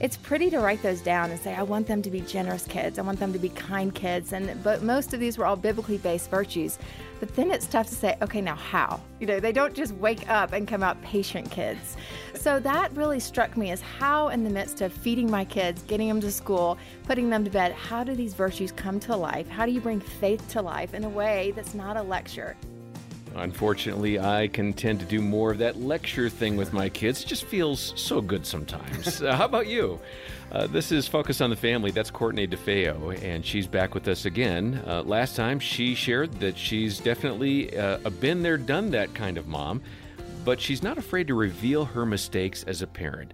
It's pretty to write those down and say, I want them to be generous kids. I want them to be kind kids. And but most of these were all biblically based virtues. But then it's tough to say, okay, now how? You know, they don't just wake up and come out patient kids. So that really struck me as how, in the midst of feeding my kids, getting them to school, putting them to bed, how do these virtues come to life? How do you bring faith to life in a way that's not a lecture? Unfortunately, I can tend to do more of that lecture thing with my kids. It just feels so good sometimes. uh, how about you? Uh, this is Focus on the Family. That's Courtney DeFeo, and she's back with us again. Uh, last time, she shared that she's definitely uh, a been there, done that kind of mom, but she's not afraid to reveal her mistakes as a parent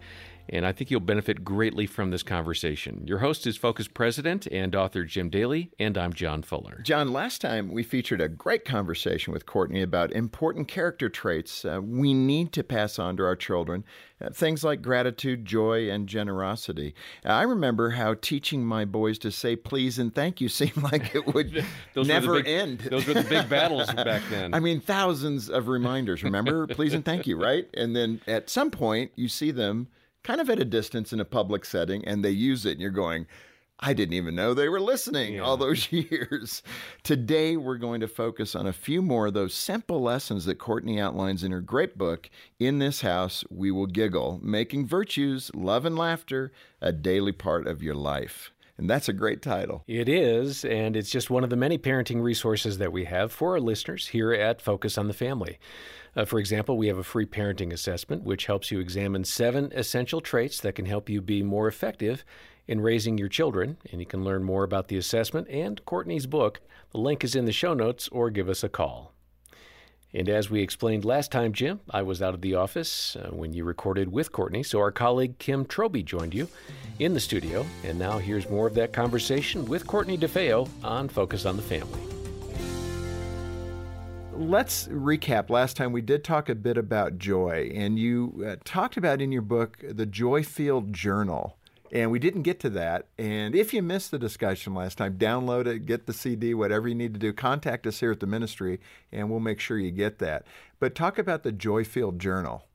and I think you'll benefit greatly from this conversation. Your host is Focus President and author Jim Daly, and I'm John Fuller. John, last time we featured a great conversation with Courtney about important character traits uh, we need to pass on to our children, uh, things like gratitude, joy, and generosity. I remember how teaching my boys to say please and thank you seemed like it would never big, end. Those were the big battles back then. I mean, thousands of reminders. Remember, please and thank you, right? And then at some point, you see them kind of at a distance in a public setting and they use it and you're going, I didn't even know they were listening yeah. all those years. Today, we're going to focus on a few more of those simple lessons that Courtney outlines in her great book, In This House We Will Giggle, making virtues, love, and laughter a daily part of your life. And that's a great title. It is, and it's just one of the many parenting resources that we have for our listeners here at Focus on the Family. Uh, for example, we have a free parenting assessment which helps you examine seven essential traits that can help you be more effective in raising your children. And you can learn more about the assessment and Courtney's book. The link is in the show notes or give us a call. And as we explained last time, Jim, I was out of the office uh, when you recorded with Courtney, so our colleague Kim Trobee joined you in the studio. And now here's more of that conversation with Courtney DeFeo on Focus on the Family let's recap. Last time we did talk a bit about joy, and you uh, talked about in your book the Joy Field Journal. And we didn't get to that. And if you missed the discussion last time, download it, get the CD, whatever you need to do. Contact us here at the ministry, and we'll make sure you get that. But talk about the Joy Field Journal.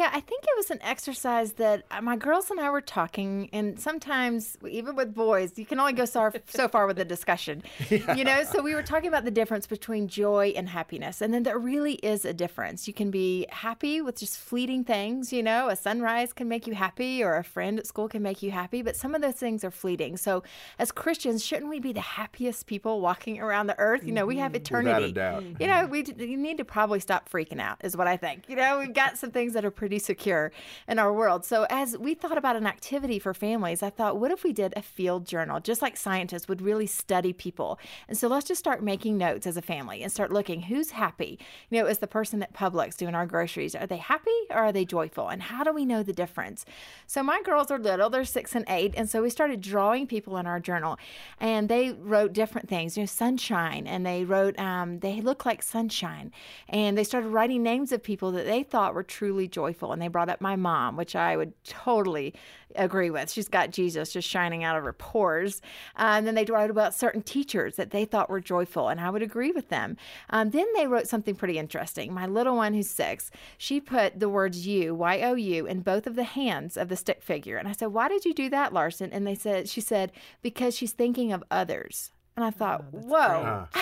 Yeah, I think it was an exercise that uh, my girls and I were talking, and sometimes even with boys, you can only go so, so far with the discussion, yeah. you know. So we were talking about the difference between joy and happiness, and then there really is a difference. You can be happy with just fleeting things, you know. A sunrise can make you happy, or a friend at school can make you happy, but some of those things are fleeting. So as Christians, shouldn't we be the happiest people walking around the earth? You know, we have eternity. Without a doubt. You know, we need to probably stop freaking out, is what I think. You know, we've got some things that are pretty pretty secure in our world. So, as we thought about an activity for families, I thought, what if we did a field journal, just like scientists would really study people? And so, let's just start making notes as a family and start looking who's happy. You know, is the person at Publix doing our groceries, are they happy or are they joyful? And how do we know the difference? So, my girls are little, they're six and eight. And so, we started drawing people in our journal and they wrote different things, you know, sunshine, and they wrote, um, they look like sunshine. And they started writing names of people that they thought were truly joyful joyful. And they brought up my mom, which I would totally agree with. She's got Jesus just shining out of her pores. Uh, and then they wrote about certain teachers that they thought were joyful, and I would agree with them. Um, then they wrote something pretty interesting. My little one, who's six, she put the words you, Y O U, in both of the hands of the stick figure. And I said, Why did you do that, Larson? And they said, She said, Because she's thinking of others. And I thought, oh, whoa,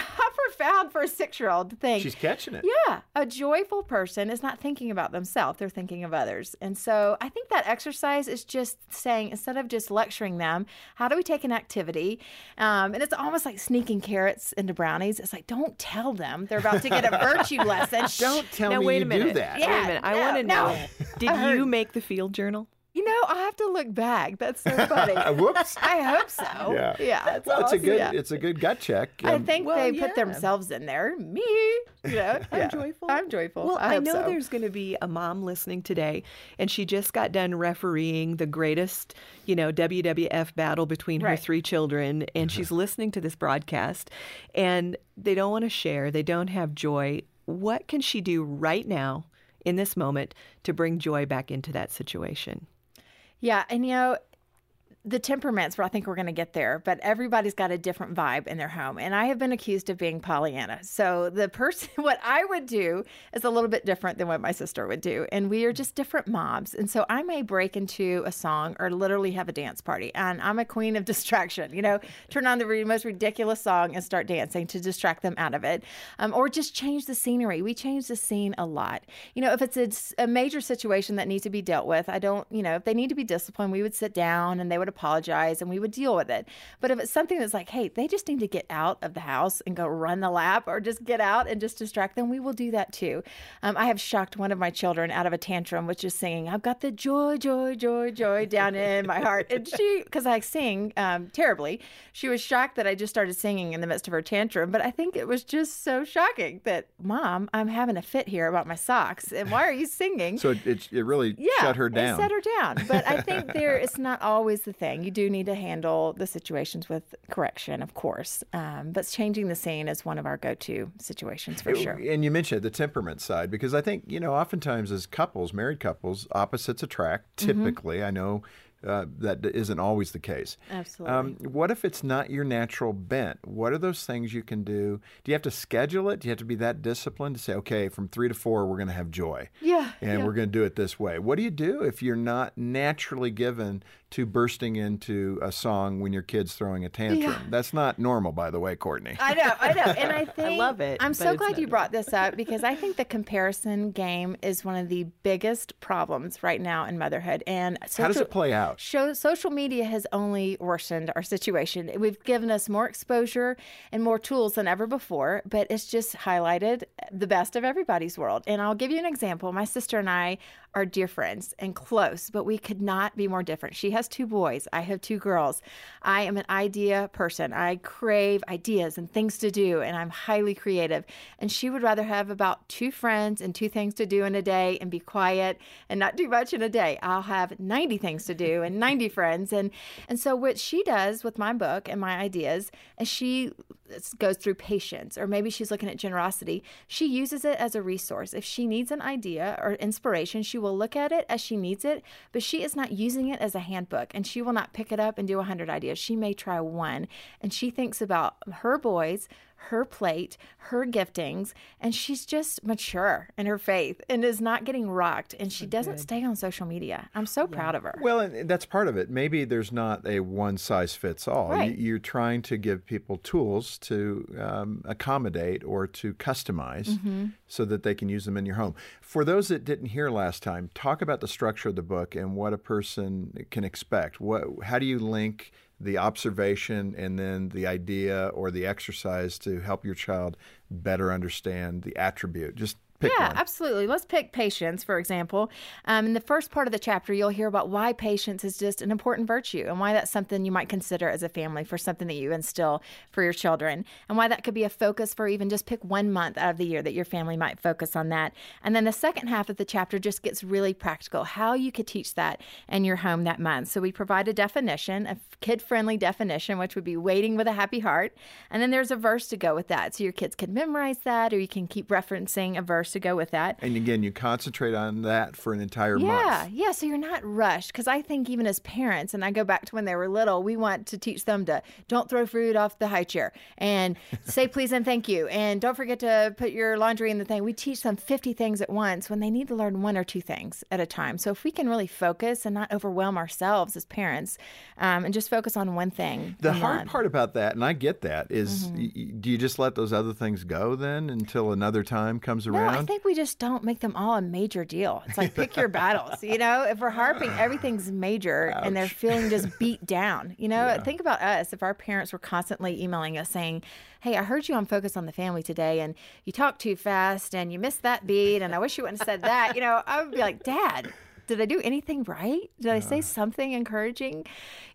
profound for a six year old to think. She's catching it. Yeah. A joyful person is not thinking about themselves, they're thinking of others. And so I think that exercise is just saying, instead of just lecturing them, how do we take an activity? Um, and it's almost like sneaking carrots into brownies. It's like, don't tell them they're about to get a virtue lesson. don't tell now, me wait you a minute. do that. Yeah, wait a minute. I no, want to no. know. Did you make the field journal? You know, I have to look back. That's so funny. Whoops. I hope so. Yeah. Yeah. That's well, awesome. it's a good yeah. it's a good gut check. Um, I think well, they yeah. put themselves in there. Me. You know, I'm yeah. joyful. I'm joyful. Well, I, I know so. there's going to be a mom listening today, and she just got done refereeing the greatest, you know, WWF battle between right. her three children, and she's listening to this broadcast, and they don't want to share. They don't have joy. What can she do right now? In this moment, to bring joy back into that situation? Yeah, and you know, the temperaments I think we're going to get there, but everybody's got a different vibe in their home. And I have been accused of being Pollyanna. So the person, what I would do is a little bit different than what my sister would do. And we are just different mobs. And so I may break into a song or literally have a dance party. And I'm a queen of distraction, you know, turn on the most ridiculous song and start dancing to distract them out of it. Um, or just change the scenery. We change the scene a lot. You know, if it's a, a major situation that needs to be dealt with, I don't, you know, if they need to be disciplined, we would sit down and they would apologize and we would deal with it. But if it's something that's like, hey, they just need to get out of the house and go run the lap or just get out and just distract them, we will do that too. Um, I have shocked one of my children out of a tantrum with just singing, I've got the joy, joy, joy, joy down in my heart. And she, because I sing um, terribly, she was shocked that I just started singing in the midst of her tantrum. But I think it was just so shocking that, Mom, I'm having a fit here about my socks. And why are you singing? So it, it really yeah, shut her down. It set her down. But I think there, it's not always the thing. You do need to handle the situations with correction, of course. Um, but changing the scene is one of our go to situations for sure. And you mentioned the temperament side because I think, you know, oftentimes as couples, married couples, opposites attract. Mm-hmm. Typically, I know uh, that isn't always the case. Absolutely. Um, what if it's not your natural bent? What are those things you can do? Do you have to schedule it? Do you have to be that disciplined to say, okay, from three to four, we're going to have joy? Yeah. And yeah. we're going to do it this way. What do you do if you're not naturally given to bursting into a song when your kid's throwing a tantrum? Yeah. That's not normal, by the way, Courtney. I know, I know. And I think love it, I'm so glad you normal. brought this up because I think the comparison game is one of the biggest problems right now in motherhood. And How does it play out? Show, social media has only worsened our situation. We've given us more exposure and more tools than ever before, but it's just highlighted the best of everybody's world. And I'll give you an example. My sister and I are dear friends and close, but we could not be more different. She has two boys, I have two girls. I am an idea person. I crave ideas and things to do, and I'm highly creative. And she would rather have about two friends and two things to do in a day and be quiet and not do much in a day. I'll have 90 things to do and 90 friends. And, and so, what she does with my book and my ideas is she goes through patience, or maybe she's looking at generosity. She uses it as a resource. If she needs an idea or inspiration, she will look at it as she needs it, but she is not using it as a handbook and she will not pick it up and do a 100 ideas. She may try one and she thinks about her boys, her plate, her giftings, and she's just mature in her faith and is not getting rocked. And she doesn't stay on social media. I'm so proud of her. Well, and that's part of it. Maybe there's not a one size fits all. Right. You, you're trying to give people tools to um, accommodate or to customize Mm-hmm. so that they can use them in your home. For those that didn't hear last time, talk about the structure of the book and what a person can expect. What, how do you link the observation and then the idea or the exercise to help your child better understand the attribute? Just pick yeah, one. absolutely. Let's pick patience, for example. Um, in the first part of the chapter, you'll hear about why patience is just an important virtue and why that's something you might consider as a family for something that you instill for your children, and why that could be a focus for even just pick one month out of the year that your family might focus on that. And then the second half of the chapter just gets really practical how you could teach that in your home that month. So we provide a definition, a kid friendly definition, which would be waiting with a happy heart. And then there's a verse to go with that. So your kids can memorize that, or you can keep referencing a verse to go with that. And again, you concentrate on that for an entire Yeah, month. yeah. Yeah. So you're not rushed because I think even as parents, and I go back to when they were little, we want to teach them to don't throw food off the high chair and say please and thank you, and don't forget to put your laundry in the thing. We teach them 50 things at once when they need to learn one or two things at a time. So if we can really focus and not overwhelm ourselves as parents, um, and just focus on one thing. The hard month. part about that, and I get that, is Mm-hmm. y- do you just let those other things go then until another time comes No, around? I think we just don't make them all a major deal. It's like pick your battles. You know, if we're harping, everything's major, and they're feeling just beat down. You know, think about us. If our parents were constantly emailing us saying, "Hey, I heard you on Focus on the Family today, and you talk too fast, and you missed that beat, and I wish you wouldn't have said that," you know, I would be like, "Dad." Did I do anything right? Did I say something encouraging?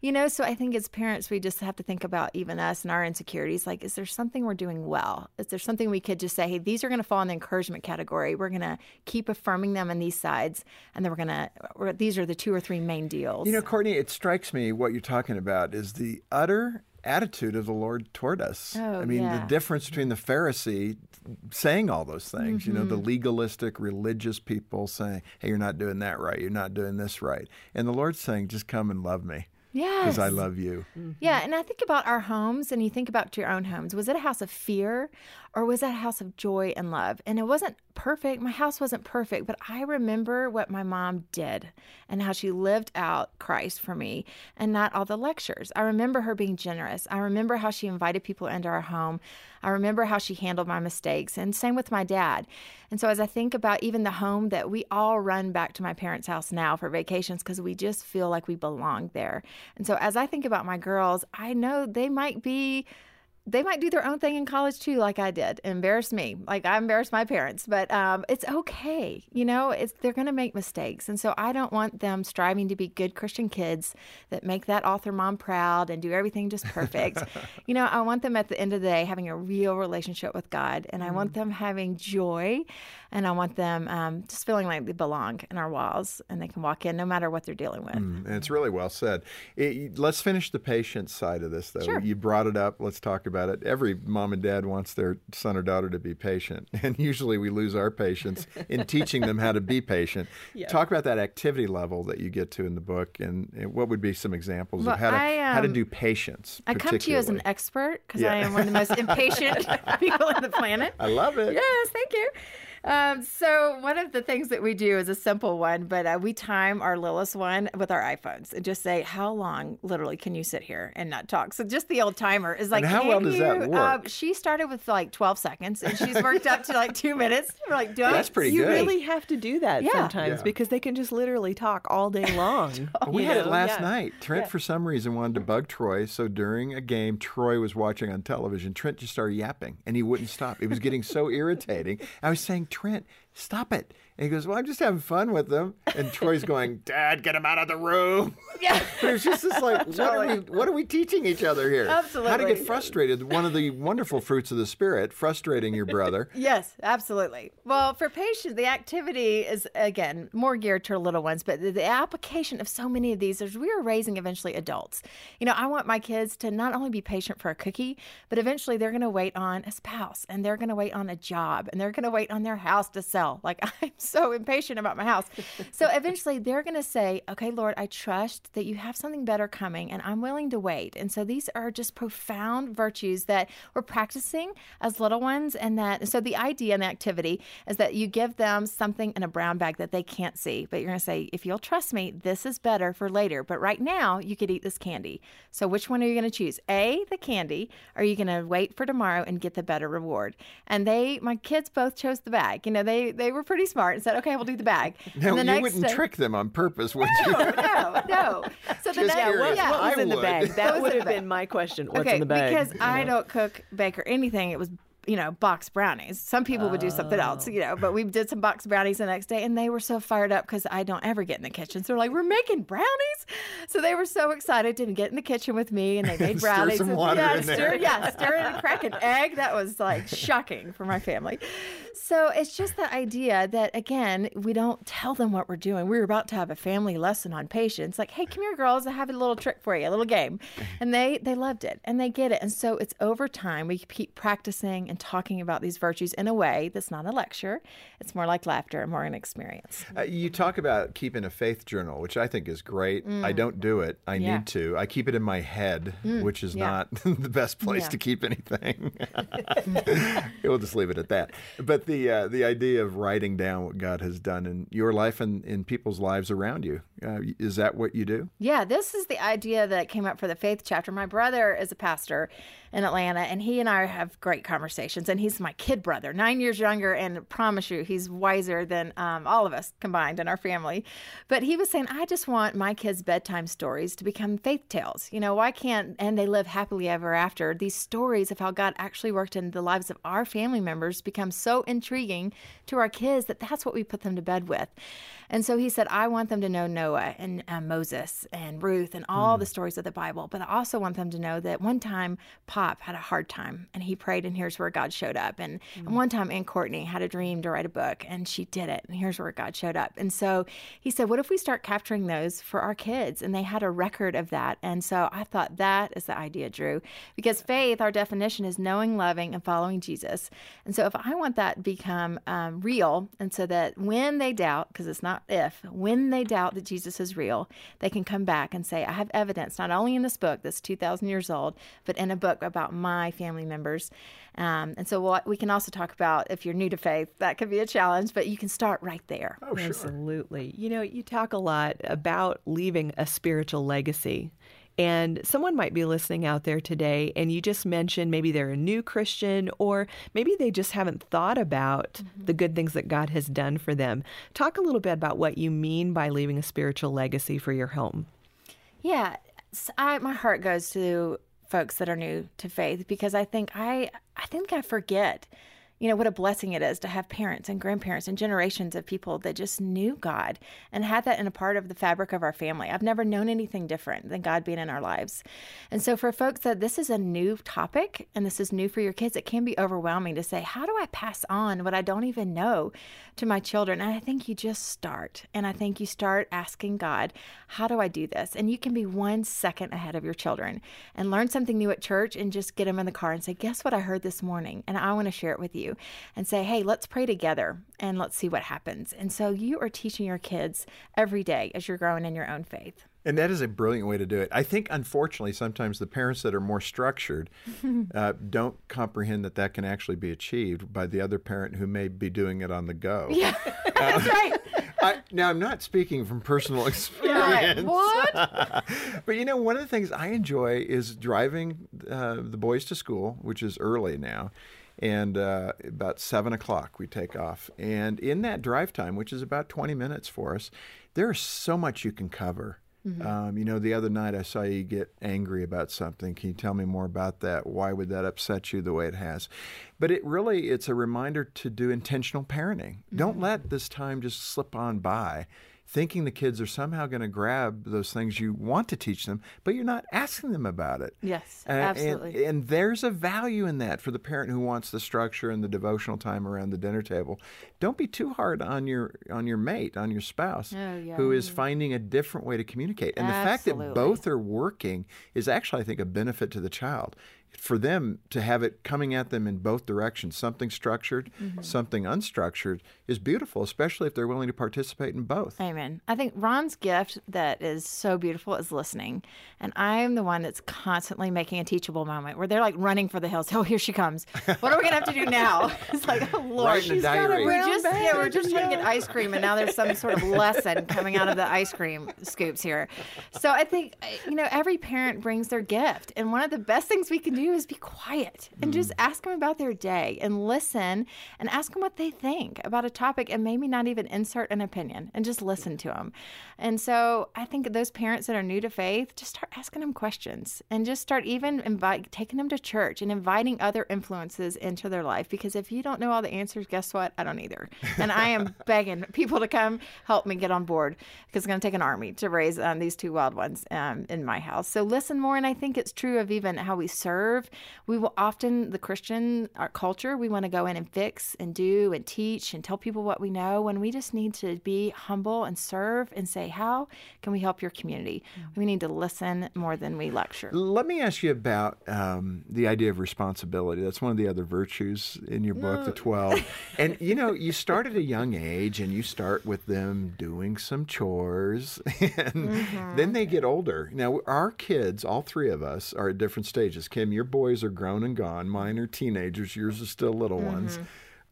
You know, so I think as parents, we just have to think about even us and our insecurities. Like, is there something we're doing well? Is there something we could just say, hey, these are going to fall in the encouragement category. We're going to keep affirming them in these sides, and then we're going to, these are the two or three main deals. You know, Courtney, it strikes me what you're talking about is the utter attitude of the Lord toward us. Oh, I mean, yeah. the difference between the Pharisee saying all those things, you know, the Mm-hmm. legalistic religious people saying, hey, you're not doing that right, you're not doing this right. And the Lord saying, just come and love me. Yeah. because I love you. Yeah, and I think about our homes, and you think about your own homes. Was it a house of fear, or was it a house of joy and love? And it wasn't perfect. My house wasn't perfect, but I remember what my mom did and how she lived out Christ for me, and not all the lectures. I remember her being generous. I remember how she invited people into our home. I remember how she handled my mistakes, and same with my dad. And so, as I think about even the home that we all run back to my parents' house now for vacations because we just feel like we belong there. And so, as I think about my girls, I know they might be. They might do their own thing in college too, like I did. Embarrass me, like I embarrassed my parents. But um, it's okay, you know. It's they're going to make mistakes, and so I don't want them striving to be good Christian kids that make that author mom proud and do everything just perfect. you know, I want them at the end of the day having a real relationship with God, and I want them having joy, and I want them um, just feeling like they belong in our walls, and they can walk in no matter what they're dealing with. Mm, And it's really well said. It- let's finish the patient side of this, though. Sure. You brought it up. Let's talk about it. Every mom and dad wants their son or daughter to be patient, and usually we lose our patience in teaching them how to be patient. Talk about that activity level that you get to in the book, and, and what would be some examples Well, of how to I, how to um, do patience. I come to you as an expert because Yeah. I am one of the most impatient people on the planet. I love it. Yes, thank you. Um, so one of the things that we do is a simple one, but uh, we time our littlest one with our iPhones and just say, "How long, literally, can you sit here and not talk?" So just the old timer is like, how well does that work? Uh, she started with like 12 seconds, and she's worked up to like two minutes. We're like, "Do I?" That's pretty You good. really have to do that Yeah. sometimes Yeah. because they can just literally talk all day long. We you had it last Yeah. night. Trent, Yeah. for some reason, wanted to bug Troy. So during a game Troy was watching on television, Trent just started yapping and he wouldn't stop. It was getting so irritating. I was saying, Trent, stop it. And he goes, Well, I'm just having fun with them. And Troy's going, Dad, get him out of the room. Yeah. But it was just this like, what are, we, what are we teaching each other here? Absolutely. How to get frustrated. One of the wonderful fruits of the Spirit, frustrating your brother. Yes, absolutely. Well, for patience, the activity is again more geared to little ones, but the, the application of so many of these is we are raising eventually adults. You know, I want my kids to not only be patient for a cookie, but eventually they're going to wait on a spouse and they're going to wait on a job and they're going to wait on their house to sell. Like I'm so impatient about my house. So eventually they're going to say, "Okay, Lord, I trust that you have something better coming and I'm willing to wait." And so these are just profound virtues that we're practicing as little ones and that so the idea and the activity is that you give them something in a brown bag that they can't see but you're going to say if you'll trust me this is better for later but right now you could eat this candy. So which one are you going to choose? A the candy or are you going to wait for tomorrow and get the better reward? And they my kids both chose the bag. You know they they were pretty smart and said okay we'll do the bag No, and the you next wouldn't day- trick them on purpose, would you? no no no so the Just next Yeah, what, curious. yeah. what was I in the bag? That would have been my question. What's okay, in the bag? because you I don't cook, bake, or anything. It was, you know, box brownies. Some people would do something else, you know, but we did some box brownies the next day and they were so fired up because I don't ever get in the kitchen. So they're like, we're making brownies. So they were so excited to get in the kitchen with me and they made brownies. Stir some water yeah, in there. yeah, stir it and crack an egg. That was like shocking for my family. So it's just the idea that, again, we don't tell them what we're doing. We were about to have a family lesson on patience. Like, hey, come here, girls. I have a little trick for you, a little game. And they, they loved it and they get it. And so it's over time. We keep practicing and talking about these virtues in a way that's not a lecture. It's more like laughter and more an experience. Uh, you talk about keeping a faith journal, which I think is great. I don't do it. I Mm. Yeah. Mm. need to. I keep it in my head, which is yeah. not the best place Yeah. to keep anything. we'll just leave it at that. But the uh, the idea of writing down what God has done in your life and in people's lives around you uh, is that what you do? Yeah, this is the idea that came up for the faith chapter. My brother is a pastor in Atlanta, and he and I have great conversations. And he's my kid brother, nine years younger, and promise you, he's wiser than um, all of us combined in our family. But he was saying, I just want my kids' bedtime stories to become faith tales. You know, why can't, and they live happily ever after, these stories of how God actually worked in the lives of our family members become so intriguing to our kids that that's what we put them to bed with. And so he said, I want them to know Noah and uh, Moses and Ruth and all the stories of the Bible, but I also want them to know that one time Pop had a hard time and he prayed, and here's where God showed up. And, mm-hmm. and one time, Ann Courtney had a dream to write a book, and she did it. And here's where God showed up. And so he said, What if we start capturing those for our kids? And they had a record of that. And so I thought that is the idea, Drew, because faith, our definition is knowing, loving, and following Jesus. And so if I want that to become um, real, and so that when they doubt, because it's not if, when they doubt that Jesus is real, they can come back and say, I have evidence, not only in this book that's 2,000 years old, but in a book about my family members. Um, and so we'll, we can also talk about if you're new to faith, that could be a challenge, but you can start right there. Oh, sure. Absolutely. You know, you talk a lot about leaving a spiritual legacy. And someone might be listening out there today, and you just mentioned maybe they're a new Christian, or maybe they just haven't thought about mm-hmm. the good things that God has done for them. Talk a little bit about what you mean by leaving a spiritual legacy for your home. Yeah, I, my heart goes to folks that are new to faith because I think I I think I forget you know, what a blessing it is to have parents and grandparents and generations of people that just knew God and had that in a part of the fabric of our family. I've never known anything different than God being in our lives. And so, for folks that this is a new topic and this is new for your kids, it can be overwhelming to say, How do I pass on what I don't even know to my children? And I think you just start. And I think you start asking God, How do I do this? And you can be one second ahead of your children and learn something new at church and just get them in the car and say, Guess what I heard this morning? And I want to share it with you and say, hey, let's pray together and let's see what happens. And so you are teaching your kids every day as you're growing in your own faith. And that is a brilliant way to do it. I think, unfortunately, sometimes the parents that are more structured uh, don't comprehend that that can actually be achieved by the other parent who may be doing it on the go. Yeah, that's right. I, now, I'm not speaking from personal experience. what? but you know, one of the things I enjoy is driving uh, the boys to school, which is early now, and uh, about seven o'clock we take off. And in that drive time, which is about 20 minutes for us, there's so much you can cover. Mm-hmm. Um, you know, the other night I saw you get angry about something. Can you tell me more about that? Why would that upset you the way it has? But it really it's a reminder to do intentional parenting. Mm-hmm. Don't let this time just slip on by thinking the kids are somehow going to grab those things you want to teach them, but you're not asking them about it. Yes, uh, absolutely. And, and, there's a value in that for the parent who wants the structure and the devotional time around the dinner table. Don't be too hard on your on your mate, on your spouse, oh, yeah. who is finding a different way to communicate. And absolutely. the fact that both are working is actually, I think, a benefit to the child for them to have it coming at them in both directions, something structured, mm-hmm. something unstructured, is beautiful, especially if they're willing to participate in both. Amen. I think Ron's gift that is so beautiful is listening. And I'm the one that's constantly making a teachable moment where they're like running for the hills. Oh, here she comes. What are we going to have to do now? it's like, oh, Lord. Right she's got a we're just, yeah, we're just trying to get ice cream. And now there's some sort of lesson coming out of the ice cream scoops here. So I think, you know, every parent brings their gift. And one of the best things we can do do is be quiet and mm. just ask them about their day and listen and ask them what they think about a topic and maybe not even insert an opinion and just listen to them. And so I think those parents that are new to faith, just start asking them questions and just start even invite, taking them to church and inviting other influences into their life. Because if you don't know all the answers, guess what? I don't either. And I am begging people to come help me get on board because it's going to take an army to raise um, these two wild ones um, in my house. So listen more. And I think it's true of even how we serve. We will often, the Christian our culture, we want to go in and fix and do and teach and tell people what we know when we just need to be humble and serve and say, how can we help your community? Mm-hmm. We need to listen more than we lecture. Let me ask you about um, the idea of responsibility. That's one of the other virtues in your book, no. the 12. and, you know, you start at a young age and you start with them doing some chores and mm-hmm. then they get older. Now, our kids, all three of us, are at different stages. Kim, your boys are grown and gone. Mine are teenagers. Yours are still little mm-hmm. ones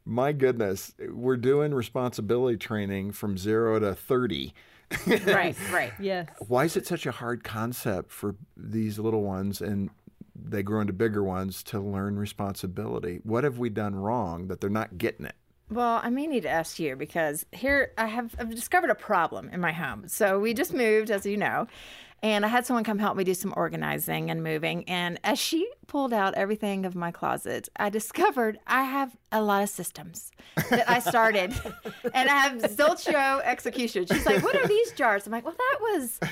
my goodness, we're doing responsibility training from zero to 30 right, right. Yes. Why is it such a hard concept for these little ones and they grow into bigger ones to learn responsibility? What have we done wrong that they're not getting it? Well, I may need to ask you because here I have I've discovered a problem in my home. So we just moved, as you know, and I had someone come help me do some organizing and moving. And as she pulled out everything of my closet, I discovered I have a lot of systems that I started. and I have zilcho execution. She's like, What are these jars? I'm like, Well, that was that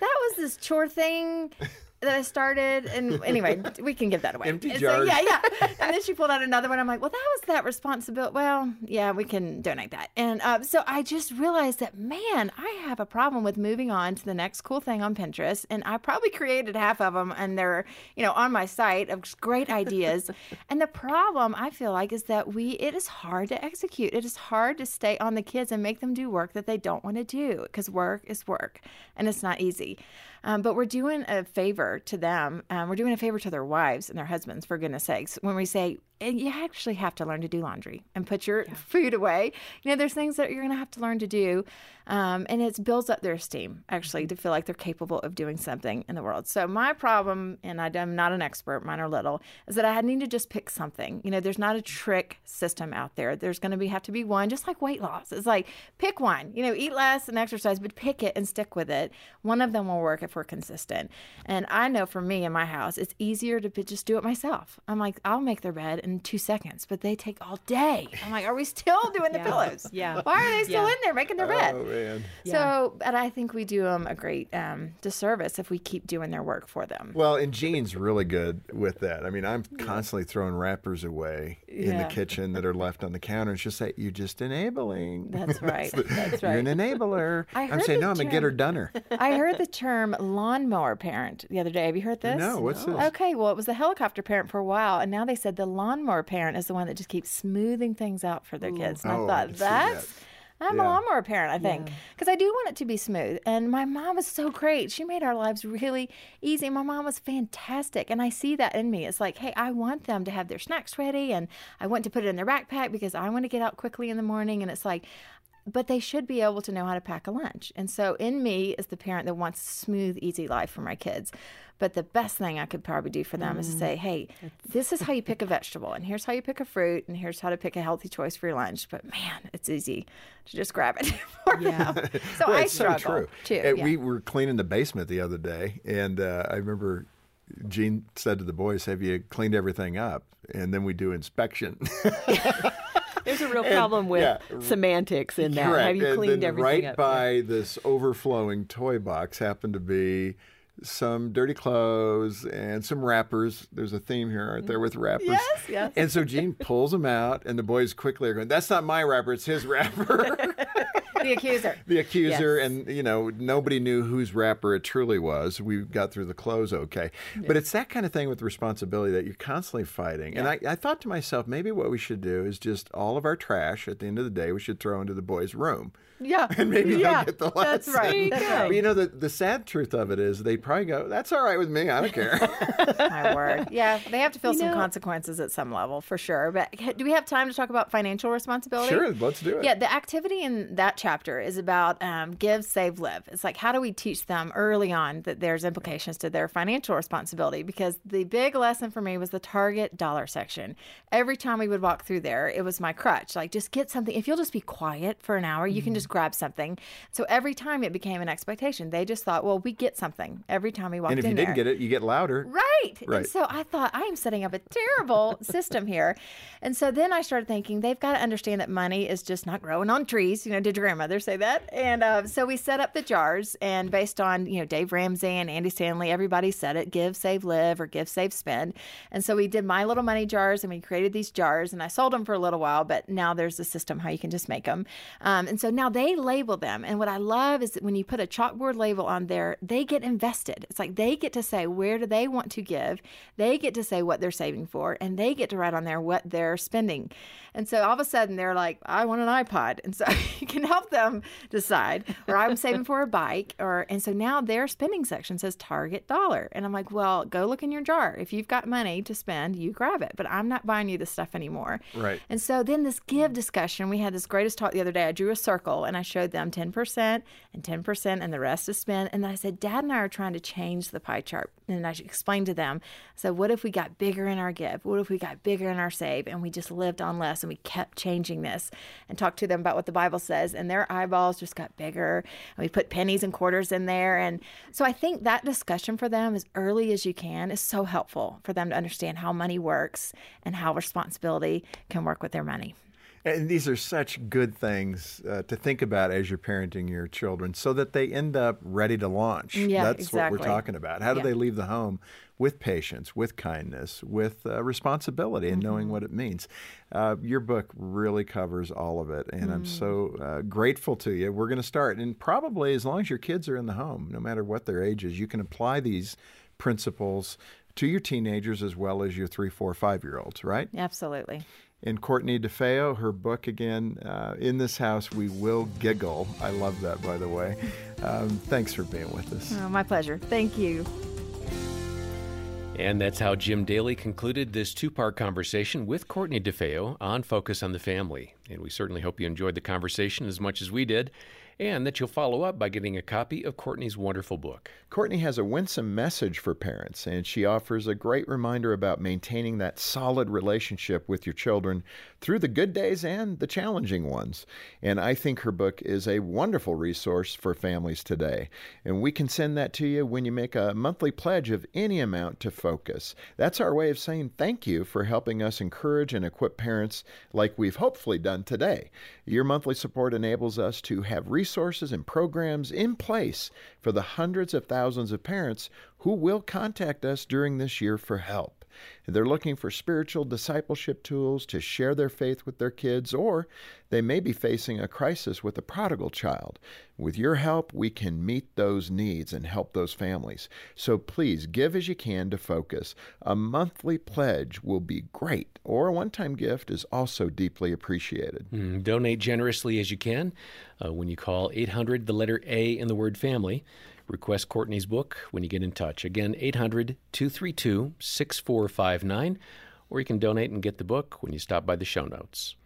was this chore thing that I started. And anyway, we can give that away. Empty And jars. So, yeah, yeah. And then she pulled out another one. I'm like, well, that was that responsibility. Well, yeah, we can donate that. And uh, so I just realized that, man, I have a problem with moving on to the next cool thing on Pinterest. And I probably created half of them and they're, you know, on my site of great ideas. and the problem I feel like is that we, it is hard to execute. It is hard to stay on the kids and make them do work that they don't want to do because work is work and it's not easy. Um, but we're doing a favor to them. Um, we're doing a favor to their wives and their husbands, for goodness sakes, when we say, you actually have to learn to do laundry and put your food away. You know, there's things that you're going to have to learn to do. Um, and it builds up their esteem, actually, to feel like they're capable of doing something in the world. So, my problem, and I'm not an expert, mine are little, is that I had need to just pick something. You know, there's not a trick system out there. There's going to be have to be one, just like weight loss. It's like pick one, you know, eat less and exercise, but pick it and stick with it. One of them will work if we're consistent. And I know for me in my house, it's easier to just do it myself. I'm like, I'll make their bed in two seconds, but they take all day. I'm like, are we still doing the Yeah. pillows? Yeah. Why are they still Yeah. in there making their bed? Oh man. So, but I think we do them a great um, disservice if we keep doing their work for them. Well, and Jean's really good with that. I mean, I'm constantly throwing wrappers away in the kitchen that are left on the counter. And she'll say, "You're just enabling." That's right. That's right. You're an enabler. I I'm saying, the no, I'm a term- getter dunner. I heard the term lawnmower parent the other day. Have you heard this? No, what's this? Okay, well, it was the helicopter parent for a while, and now they said the lawnmower parent is the one that just keeps smoothing things out for their kids. And Oh, I I thought, can see that. That's. I'm Yeah. a lawnmower parent, I think, because I do want it to be smooth. And my mom was so great. She made our lives really easy. My mom was fantastic. And I see that in me. It's like, hey, I want them to have their snacks ready and I want to put it in their backpack because I want to get out quickly in the morning. And it's like, but they should be able to know how to pack a lunch. And so, in me is the parent that wants a smooth, easy life for my kids. But the best thing I could probably do for them is to say, hey, this is how you pick a vegetable, and here's how you pick a fruit, and here's how to pick a healthy choice for your lunch. But man, it's easy to just grab it. for Yeah. them. So Well, I struggle so true. too. Yeah. We were cleaning the basement the other day, and uh, I remember Jean said to the boys, "Have you cleaned everything up?" And then we do inspection. There's a real problem with yeah. semantics in that. Correct. Have you And cleaned then everything right up? by this overflowing toy box happened to be some dirty clothes and some wrappers. There's a theme here, aren't there, with wrappers? Yes, yes. And so Jean pulls them out, and the boys quickly are going, "That's not my wrapper; it's his wrapper." the accuser. the accuser, Yes. and you know nobody knew whose wrapper it truly was. We got through the clothes okay, but it's that kind of thing with responsibility that you're constantly fighting. And I, I thought to myself, maybe what we should do is just all of our trash at the end of the day we should throw into the boys' room. Yeah. And maybe yeah. they'll get the That's lesson. right. That's But right. you know, the, the sad truth of it is they probably go, that's all right with me. I don't care. My word. Yeah, they have to feel You some know- consequences at some level for sure. But do we have time to talk about financial responsibility? sure, let's do it. Yeah, the activity in that chapter is about um, give, save, live. It's like how do we teach them early on that there's implications to their financial responsibility? Because the big lesson for me was the target dollar section. Every time we would walk through there, it was my crutch. Like just get something. If you'll just be quiet for an hour, you can just grab something. So every time it became an expectation. They just thought, well, we get something every time we walked in. and if in you there. didn't get it, you get louder. Right. Right. And so I thought, I am setting up a terrible system here. And so then I started thinking, they've got to understand that money is just not growing on trees. You know, did your grandmother say that? And uh, so we set up the jars, and based on, you know, Dave Ramsey and Andy Stanley, everybody said it give, save, live, or give, save, spend. And so we did my little money jars, and we created these jars, and I sold them for a little while, but now there's a system how you can just make them. Um, and so now they label them. And what I love is that when you put a chalkboard label on there, they get invested. It's like they get to say where do they want to give, they get to say what they're saving for, and they get to write on there what they're spending. And so all of a sudden they're like, I want an iPod. And so you can help them decide, or I'm saving for a bike, or and so now their spending section says target dollar. And I'm like, well, go look in your jar. If you've got money to spend, you grab it. But I'm not buying you this stuff anymore. Right. And so then this give discussion, we had this greatest talk the other day. I drew a circle and I showed them 10% and 10% and the rest is spent. And then I said, Dad and I are trying to change the pie chart. And I explained to them, so what if we got bigger in our give? What if we got bigger in our save and we just lived on less and we kept changing this and talked to them about what the Bible says and their eyeballs just got bigger and we put pennies and quarters in there. And so I think that discussion for them as early as you can is so helpful for them to understand how money works and how responsibility can work with their money. And these are such good things uh, to think about as you're parenting your children so that they end up ready to launch. Yeah, That's exactly. what we're talking about. How do Yeah. they leave the home with patience, with kindness, with uh, responsibility, and knowing Mm-hmm. what it means? Uh, your book really covers all of it, and I'm so Mm. uh, grateful to you. We're going to start, and probably as long as your kids are in the home, no matter what their age is, you can apply these principles to your teenagers as well as your three, four, five year olds, right? Absolutely. And Courtney DeFeo, her book again, uh, In This House We Will Giggle. I love that, by the way. Um, thanks for being with us. Oh, my pleasure. Thank you. And that's how Jim Daly concluded this two part conversation with Courtney DeFeo on Focus on the Family. And we certainly hope you enjoyed the conversation as much as we did, and that you'll follow up by getting a copy of Courtney's wonderful book. Courtney has a winsome message for parents, and she offers a great reminder about maintaining that solid relationship with your children through the good days and the challenging ones. And I think her book is a wonderful resource for families today. And we can send that to you when you make a monthly pledge of any amount to Focus. That's our way of saying thank you for helping us encourage and equip parents like we've hopefully done today. Your monthly support enables us to have resources and programs in place for the hundreds of thousands of parents who will contact us during this year for help. They're looking for spiritual discipleship tools to share their faith with their kids, or they may be facing a crisis with a prodigal child. With your help, we can meet those needs and help those families. So please give as you can to Focus. A monthly pledge will be great, or a one time gift is also deeply appreciated. Mm, donate generously as you can uh, when you call 800, the letter A in the word family. Request Courtney's book when you get in touch. Again, 800 232 6459, or you can donate and get the book when you stop by the show notes.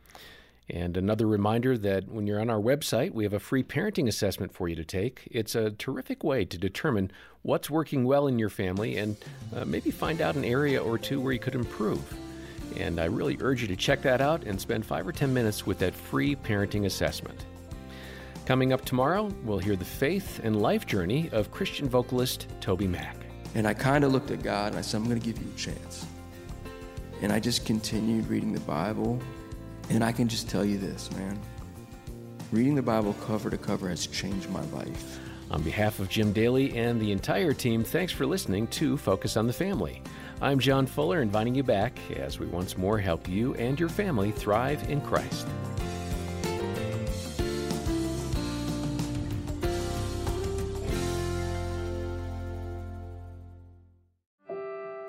And another reminder that when you're on our website, we have a free parenting assessment for you to take. It's a terrific way to determine what's working well in your family and uh, maybe find out an area or two where you could improve. And I really urge you to check that out and spend five or 10 minutes with that free parenting assessment. Coming up tomorrow, we'll hear the faith and life journey of Christian vocalist TobyMac. And I kind of looked at God and I said, I'm going to give you a chance. And I just continued reading the Bible. And I can just tell you this, man. Reading the Bible cover to cover has changed my life. On behalf of Jim Daly and the entire team, thanks for listening to Focus on the Family. I'm John Fuller, inviting you back as we once more help you and your family thrive in Christ.